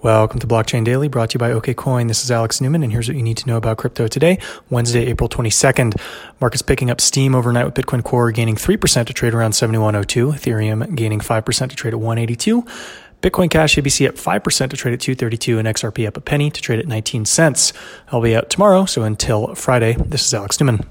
Welcome to Blockchain Daily, brought to you by OKCoin. This is Alex Newman, and here's what you need to know about crypto today, Wednesday, April 22nd. Market's picking up steam overnight with Bitcoin Core gaining 3% to trade around 7102, Ethereum gaining 5% to trade at 182. Bitcoin Cash ABC up 5% to trade at 232 and XRP up a penny to trade at 19 cents. I'll be out tomorrow, so until Friday, this is Alex Newman.